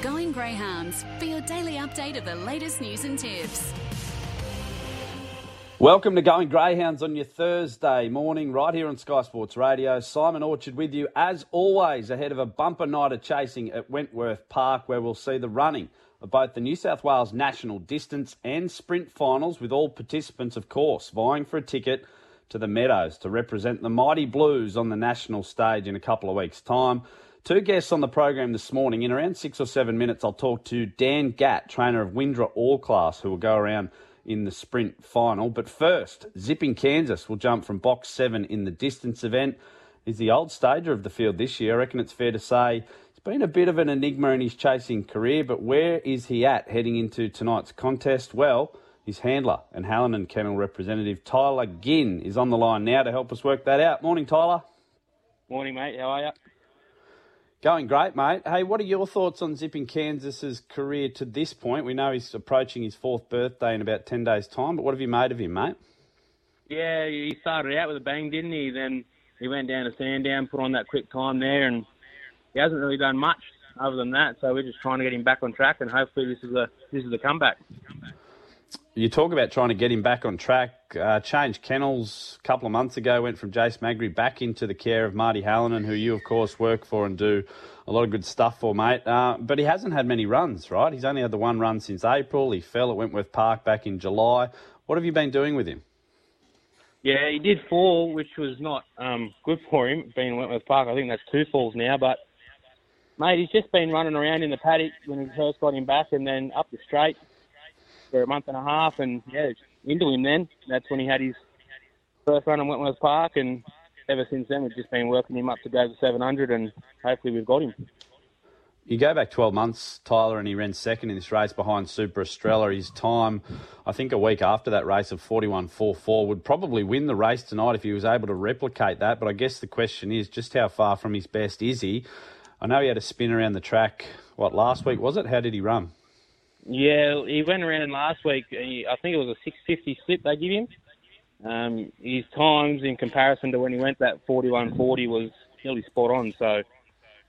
Going Greyhounds for your daily update of the latest news and tips. Welcome to Going Greyhounds on your Thursday morning, right here on Sky Sports Radio. Simon Orchard with you, as always, ahead of a bumper night of chasing at Wentworth Park, where we'll see the running of both the New South Wales national distance and sprint finals, with all participants, of course, vying for a ticket to the Meadows to represent the Mighty Blues on the national stage in a couple of weeks' time. Two guests on the program this morning. In around six or seven minutes, I'll talk to Dan Gatt, trainer of Wyndra All Class, who will go around in the sprint final. But first, Zipping Kansas will jump from box seven in the distance event. He's the old stager of the field this year. I reckon it's fair to say he's been a bit of an enigma in his chasing career, but where is he at heading into tonight's contest? Well, his handler and Hallinan Kennel representative Tyler Ginn is on the line now to help us work that out. Morning, Tyler. Morning, mate. How are you? Going great, mate. Hey, what are your thoughts on Zipping Kansas's career to this point? We know he's approaching his fourth birthday in about 10 days' time, but what have you made of him, mate? Yeah, he started out with a bang, didn't he? Then he went down to Sandown, put on that quick time there, and he hasn't really done much other than that. So we're just trying to get him back on track, and hopefully this is a this is the comeback. You talk about trying to get him back on track. Uh, changed kennels a couple of months ago, went from Jace Magri back into the care of Marty Hallinan, who you, of course, work for and do a lot of good stuff for, mate. Uh, but he hasn't had many runs, right? He's only had the one run since April. He fell at Wentworth Park back in July. What have you been doing with him? Yeah, he did fall, which was not um, good for him, being Wentworth Park. I think that's two falls now. But, mate, he's just been running around in the paddock when we first got him back and then up the straight for a month and a half, and yeah, into him then. That's when he had his first run in Wentworth Park, and ever since then we've just been working him up to go to 700, and hopefully we've got him. You go back 12 months, Tyler, and he ran second in this race behind Super Estrella. His time, I think, a week after that race of 41.44 would probably win the race tonight if he was able to replicate that. But I guess the question is just how far from his best is he? I know he had a spin around the track, what, last week was it? How did he run? Yeah, he went around last week. He, I think it was a 650 slip they give him. Um, his times in comparison to when he went that 41.40 was nearly spot on. So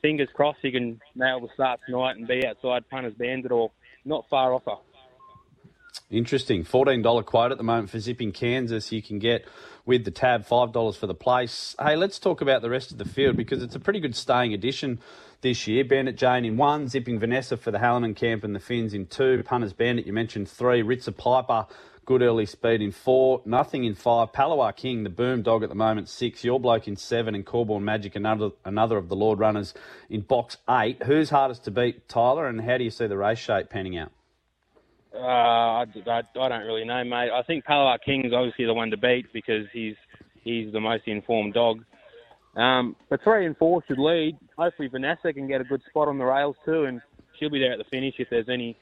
fingers crossed he can nail the start tonight and be outside Punters Bandit or not far off her. Interesting. $14 quote at the moment for Zipping Kansas. You can get with the tab $5 for the place. Hey, let's talk about the rest of the field because it's a pretty good staying addition this year. Bandit Jane in one, Zipping Vanessa for the Hallinan camp and the Finns in two. Punters Bandit, you mentioned three. Ritzer Piper, good early speed in four. Nothing in five. Palawa King, the boom dog at the moment, six. Your bloke in seven. And Corborn Magic, another, another of the Lord runners in box eight. Who's hardest to beat, Tyler, and how do you see the race shape panning out? Uh, I, I, I don't really know, mate. I think Palawa King is obviously the one to beat because he's he's the most informed dog. Um, but three and four should lead. Hopefully Vanessa can get a good spot on the rails too, and she'll be there at the finish if there's any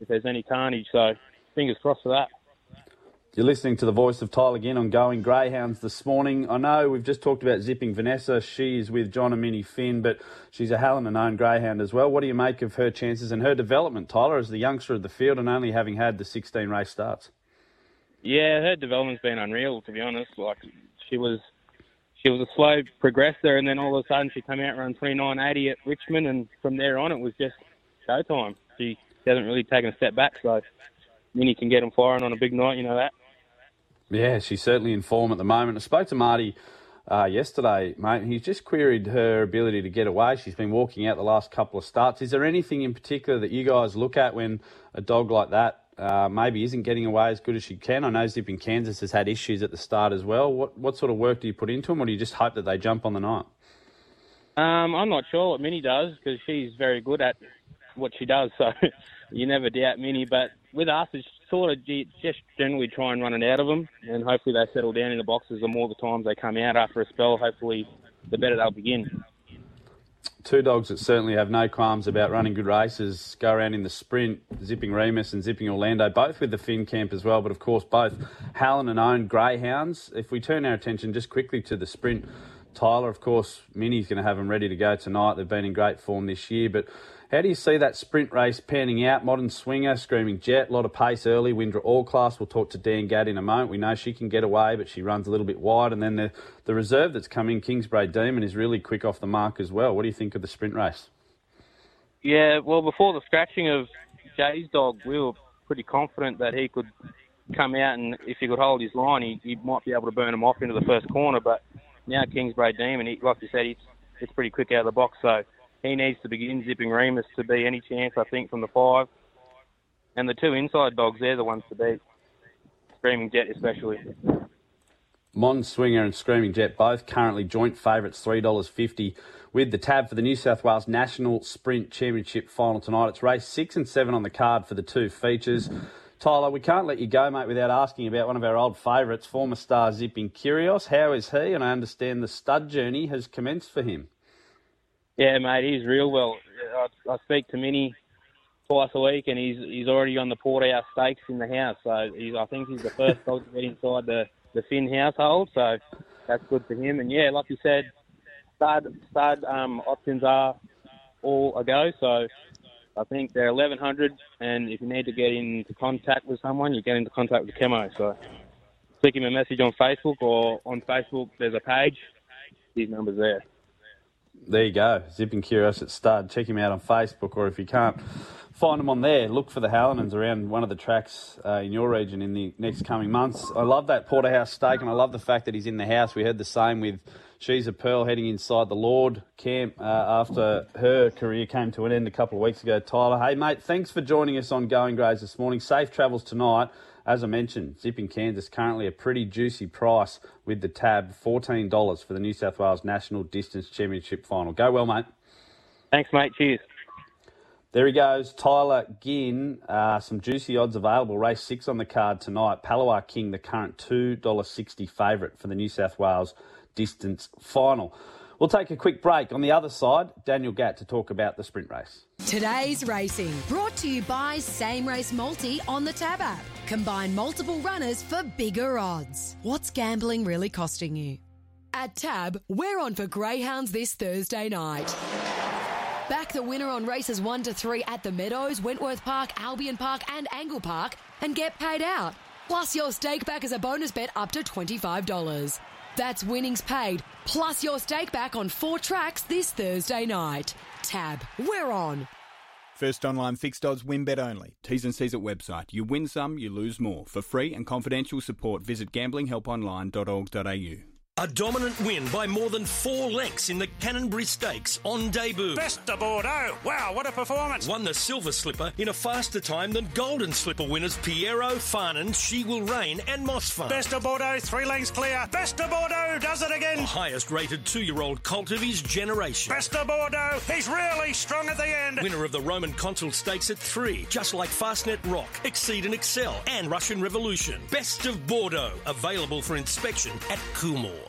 if there's any carnage. So fingers crossed for that. You're listening to the voice of Tyler Ginn on Going Greyhounds this morning. I know we've just talked about zipping Vanessa. She is with John and Minnie Finn, but she's a Hallinan owned greyhound as well. What do you make of her chances and her development, Tyler, as the youngster of the field and only having had the 16 race starts? Yeah, her development's been unreal, to be honest. Like, she was she was a slow progressor, and then all of a sudden she came out around 29.80 at Richmond, and from there on it was just showtime. She hasn't really taken a step back, so Minnie can get them firing on a big night, you know that. Yeah, she's certainly in form at the moment. I spoke to Marty uh, yesterday, mate. He's just queried her ability to get away. She's been walking out the last couple of starts. Is there anything in particular that you guys look at when a dog like that uh, maybe isn't getting away as good as she can? I know Zipping Kansas has had issues at the start as well. What what sort of work do you put into them, or do you just hope that they jump on the night? Um, I'm not sure what Minnie does because she's very good at what she does. So you never doubt Minnie. But with us, it's sort of just generally try and run it out of them, and hopefully they settle down in the boxes. The more the times they come out after a spell, hopefully the better they'll begin. Two dogs that certainly have no qualms about running good races go around in the sprint, zipping Remus and zipping Orlando, both with the Finn camp as well, but of course both Hallinan owned greyhounds. If we turn our attention just quickly to the sprint, Tyler, of course, Minnie's going to have them ready to go tonight. They've been in great form this year, but how do you see that sprint race panning out? Modern Swinger, Screaming Jet, a lot of pace early. Wyndra All Class, we'll talk to Dan Gatt in a moment. We know she can get away, but she runs a little bit wide. And then the, the reserve that's coming, Kingsbury Demon, is really quick off the mark as well. What do you think of the sprint race? Yeah, well, before the scratching of Jay's dog, we were pretty confident that he could come out and if he could hold his line, he, he might be able to burn him off into the first corner. But now Kingsbury Demon, he, like you said, he's, it's pretty quick out of the box, so he needs to begin zipping Remus to be any chance, I think, from the five. And the two inside dogs, they're the ones to beat. Screaming Jet especially. Modern Swinger and Screaming Jet both currently joint favourites, $3.50 with the tab for the New South Wales National Sprint Championship final tonight. It's race six and seven on the card for the two features. Tyler, we can't let you go, mate, without asking about one of our old favourites, former star Zipping Curios. How is he? And I understand the stud journey has commenced for him. Yeah, mate, he's real well. I, I speak to Minnie twice a week, and he's he's already on the Port Porterhouse steaks in the house. So he's, I think he's the first dog to get inside the the Finn household. So that's good for him. And yeah, like you said, stud stud um, options are all a go. So I think they're 1100, and if you need to get into contact with someone, you get into contact with Chemo. So click him a message on Facebook, or on Facebook there's a page. His number's there. There you go, Zipping Curious at Stud. Check him out on Facebook, or if you can't find him on there, look for the Hallinans around one of the tracks uh, in your region in the next coming months. I love that Porterhouse steak, and I love the fact that he's in the house. We heard the same with She's a Pearl heading inside the Lord camp uh, after her career came to an end a couple of weeks ago. Tyler, hey mate, thanks for joining us on Going Greys this morning. Safe travels tonight. As I mentioned, Zipping Kansas currently a pretty juicy price with the tab, $14 for the New South Wales National Distance Championship final. Go well, mate. Thanks, mate. Cheers. There he goes, Tyler Ginn. Uh, some juicy odds available. Race six on the card tonight. Palawa King, the current $2.60 favourite for the New South Wales distance final. We'll take a quick break. On the other side, Daniel Gatt to talk about the sprint race. Today's racing brought to you by Same Race Multi on the Tab app. Combine multiple runners for bigger odds. What's gambling really costing you? At Tab, we're on for Greyhounds this Thursday night. Back the winner on races 1 to 3 at the Meadows, Wentworth Park, Albion Park, and Angle Park and get paid out. Plus, your stake back as a bonus bet up to $25. That's winnings paid, plus your stake back on four tracks this Thursday night. Tab, we're on. First online fixed odds win bet only. T's and C's at website. You win some, you lose more. For free and confidential support, visit gamblinghelponline.org.au. A dominant win by more than four lengths in the Canonbury Stakes on debut. Best of Bordeaux. Wow, what a performance. Won the Silver Slipper in a faster time than Golden Slipper winners Pierro, Farnan, She Will Reign, and Mossfun. Best of Bordeaux, three lengths clear. Best of Bordeaux does it again. The highest rated two year old colt of his generation. Best of Bordeaux, he's really strong at the end. Winner of the Roman Consul Stakes at three, just like Fastnet Rock, Exceed and Excel, and Russian Revolution. Best of Bordeaux, available for inspection at Coolmore.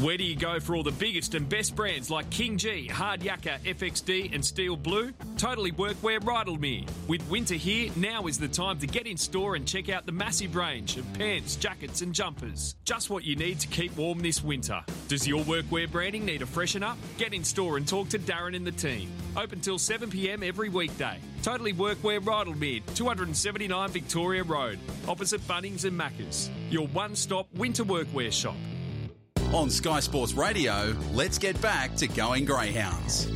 Where do you go for all the biggest and best brands like King Gee, Hard Yakka, FXD, and Steel Blue? Totally Workwear Rydalmere. With winter here, now is the time to get in store and check out the massive range of pants, jackets, and jumpers. Just what you need to keep warm this winter. Does your workwear branding need a freshen up? Get in store and talk to Darren and the team. Open till 7pm every weekday. Totally Workwear Rydalmere, 279 Victoria Road, opposite Bunnings and Maccas. Your one stop winter workwear shop. On Sky Sports Radio, let's get back to Going Greyhounds.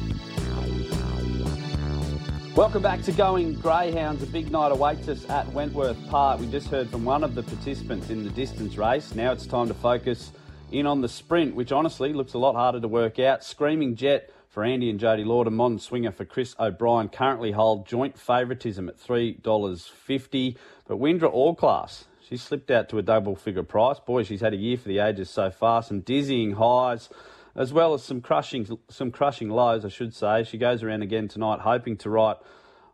Welcome back to Going Greyhounds. A big night awaits us at Wentworth Park. We just heard from one of the participants in the distance race. Now it's time to focus in on the sprint, which honestly looks a lot harder to work out. Screaming Jet for Andy and Jody Lord and Modern Swinger for Chris O'Brien currently hold joint favouritism at $3.50. But Wyndra All Class She's slipped out to a double figure price. Boy, she's had a year for the ages so far. Some dizzying highs, as well as some crushing, some crushing lows, I should say. She goes around again tonight, hoping to write,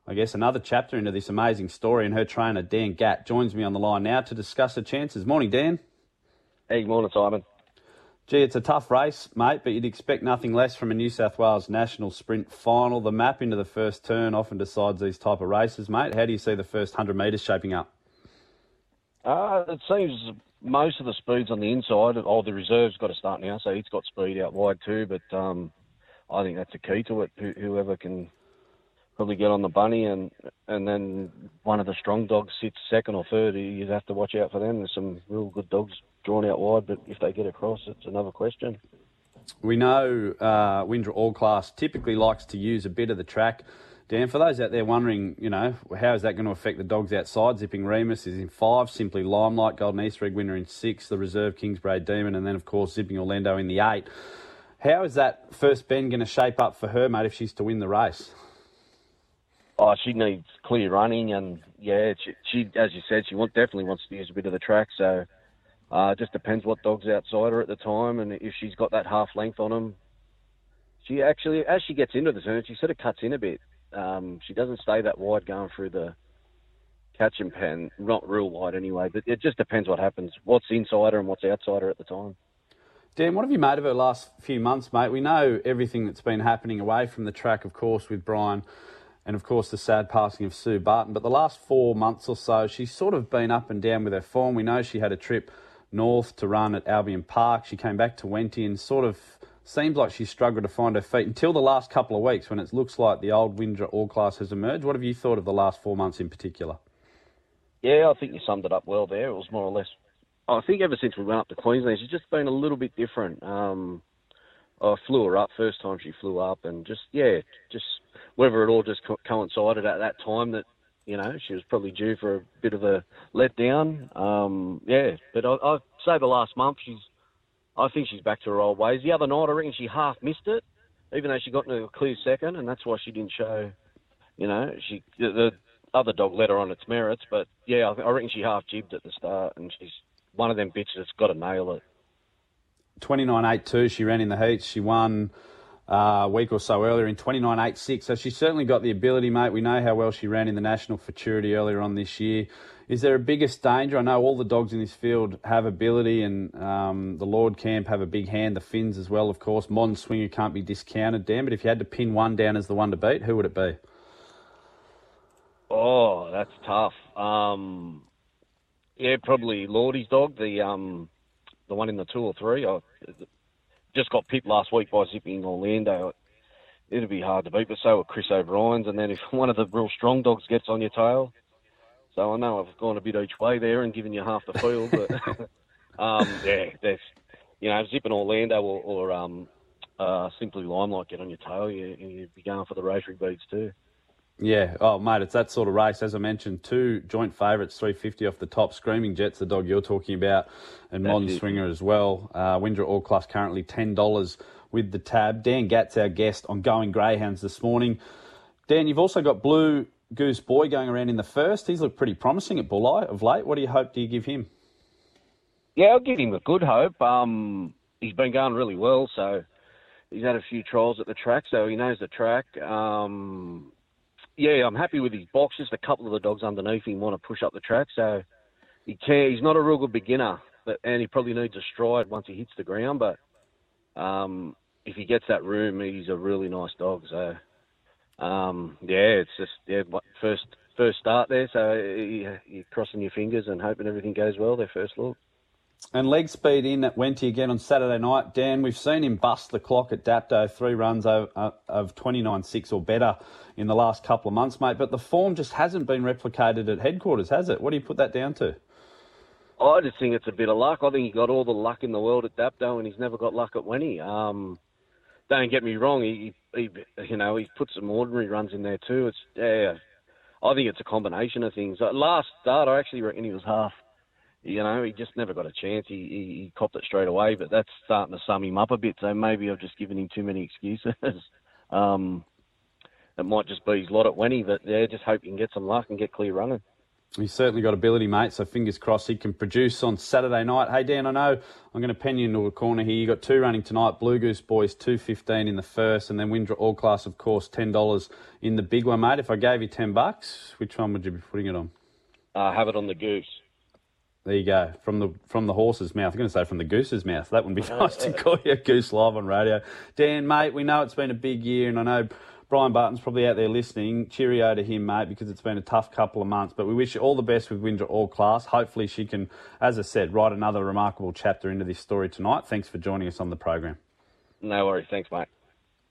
I guess, another chapter into this amazing story. And her trainer, Dan Gatt, joins me on the line now to discuss her chances. Morning, Dan. Hey, good morning, Simon. Gee, it's a tough race, mate, but you'd expect nothing less from a New South Wales national sprint final. The map into the first turn often decides these type of races, mate. How do you see the first 100 metres shaping up? Uh, it seems most of the speeds on the inside. Oh, the reserve's got to start now, so he's got speed out wide too. But um, I think that's the key to it. whoever can probably get on the bunny, and and then one of the strong dogs sits second or third. You'd have to watch out for them. There's some real good dogs drawn out wide, but if they get across, it's another question. we know uh, Wyndra All Class typically likes to use a bit of the track. Dan, for those out there wondering, you know, how is that going to affect the dogs outside? Zipping Remus is in five, simply Limelight, Golden Easter Egg winner in six, the reserve Kingsbury Demon, and then, of course, Zipping Orlando in the eight. How is that first bend going to shape up for her, mate, if she's to win the race? Oh, she needs clear running, and yeah, she, she as you said, she want, definitely wants to use a bit of the track. So uh, it just depends what dog's outside her at the time, and if she's got that half length on them. She actually, as she gets into the turn, she sort of cuts in a bit. Um, she doesn't stay that wide going through the catch and pen, not real wide anyway. But it just depends what happens, what's inside her and what's outside her at the time. Dan, what have you made of her last few months, mate? We know everything that's been happening away from the track, of course, with Brian and of course the sad passing of Sue Barton. But the last four months or so, she's sort of been up and down with her form. We know she had a trip north to run at Albion Park. She came back to Wenty and sort of seems like she struggled to find her feet until the last couple of weeks when it looks like the old Wyndra All Class has emerged. What have you thought of the last four months in particular? Yeah, I think you summed it up well there. It was more or less. I think ever since we went up to Queensland, she's just been a little bit different. Um, I flew her up first time she flew up, and just yeah, just whether it all just co- coincided at that time that you know she was probably due for a bit of a letdown. Um, yeah, but I, I'd say the last month she's, I think she's back to her old ways. The other night I reckon she half missed it, even though she got into a clear second, and that's why she didn't show. You know, she the, the other dog let her on its merits, but yeah, I, I reckon she half jibbed at the start, and she's one of them bitches that's got to nail it. 29.82, she ran in the heats. She won uh, a week or so earlier in 29.86. So she's certainly got the ability, mate. We know how well she ran in the National Futurity earlier on this year. Is there a biggest danger? I know all the dogs in this field have ability, and um, the Lord Camp have a big hand. The Finns as well, of course. Modern Swinger can't be discounted, Dan. But if you had to pin one down as the one to beat, who would it be? Oh, that's tough. Um, yeah, probably Lordy's dog, the um, the one in the two or three. Just got pipped last week by Zipping Orlando. It'd be hard to beat, but so would Chris O'Brien's. And then if one of the real strong dogs gets on your tail, so I know I've gone a bit each way there and given you half the field, but um, yeah, there's you know Zipping Orlando or, or um, uh, simply Limelight get on your tail, you, you'd be going for the rotary beads too. Yeah, oh mate, it's that sort of race. As I mentioned, two joint favourites, three fifty off the top. Screaming Jets, the dog you're talking about, and That's Modern it. Swinger as well. Uh, Wyndra All Class currently ten dollars with the tab. Dan Gatt's our guest on Going Greyhounds this morning. Dan, you've also got Blue Goose Boy going around in the first. He's looked pretty promising at Bulli of late. What do you hope? Do you give him? Yeah, I'll give him a good hope. Um, he's been going really well, so he's had a few trials at the track, so he knows the track. Um, yeah, I'm happy with his box. Just a couple of the dogs underneath him want to push up the track, so he can. He's not a real good beginner, but and he probably needs a stride once he hits the ground. But um, if he gets that room, he's a really nice dog. So um, yeah, it's just yeah, first first start there. So you- you're crossing your fingers and hoping everything goes well. Their first look. And leg speed in at Wenty again on Saturday night. Dan, we've seen him bust the clock at Dapto, three runs of, uh, of 29.6 or better in the last couple of months, mate. But the form just hasn't been replicated at headquarters, has it? What do you put that down to? I just think it's a bit of luck. I think he got all the luck in the world at Dapto, and he's never got luck at Wenny. Um, don't get me wrong. He, he, you know, he's put some ordinary runs in there too. It's yeah. I think it's a combination of things. Last start, I actually reckon he was half. You know, he just never got a chance. He, he, he copped it straight away, but that's starting to sum him up a bit. So maybe I've just given him too many excuses. um, it might just be his lot at Wenny, but yeah, just hope he can get some luck and get clear running. He's certainly got ability, mate. So fingers crossed he can produce on Saturday night. Hey Dan, I know I'm going to pen you into a corner here. You got two running tonight. Blue Goose Boys two fifteen in the first, and then Wyndra All Class, of course, ten dollars in the big one, mate. If I gave you ten bucks, which one would you be putting it on? Uh, have it on the goose. There you go. From the from the horse's mouth. I'm going to say from the goose's mouth. That would be nice to call you a goose live on radio. Dan, mate, we know it's been a big year, and I know Brian Barton's probably out there listening. Cheerio to him, mate, because it's been a tough couple of months. But we wish you all the best with Wyndra All Class. Hopefully, she can, as I said, write another remarkable chapter into this story tonight. Thanks for joining us on the program. No worries. Thanks, mate.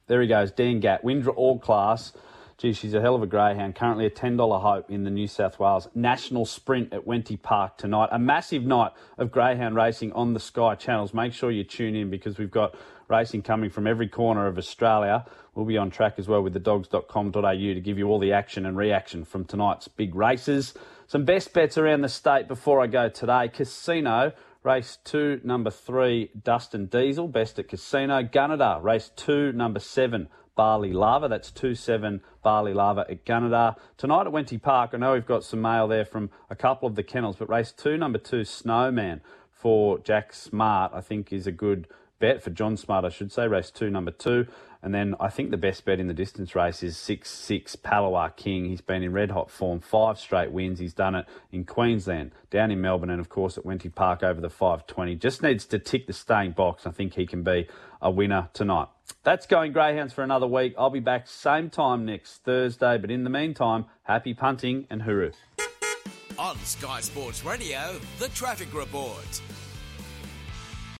There he goes, Dan Gatt, Wyndra All Class. Gee, she's a hell of a greyhound. Currently a $10 hope in the New South Wales National Sprint at Wenty Park tonight. A massive night of greyhound racing on the Sky channels. Make sure you tune in because we've got racing coming from every corner of Australia. We'll be on track as well with the dogs.com.au to give you all the action and reaction from tonight's big races. Some best bets around the state before I go today. Casino, race two, number three, Dustin Diesel, best at Casino. Gunnedah, race two, number seven, Barley Lava. That's 2 7 Barley Lava at Gunnedah. Tonight at Wenty Park, I know we've got some mail there from a couple of the kennels, but race two, number two, Snowman for Jack Smart, I think is a good bet for John Smart, I should say. Race two, number two. And then I think the best bet in the distance race is 6 6 Palawa King. He's been in red hot form, five straight wins. He's done it in Queensland, down in Melbourne, and of course at Wenty Park over the 520. Just needs to tick the staying box. I think he can be a winner tonight. That's going Greyhounds for another week. I'll be back same time next Thursday, but in the meantime, happy punting and hooroo. On Sky Sports Radio, the traffic report.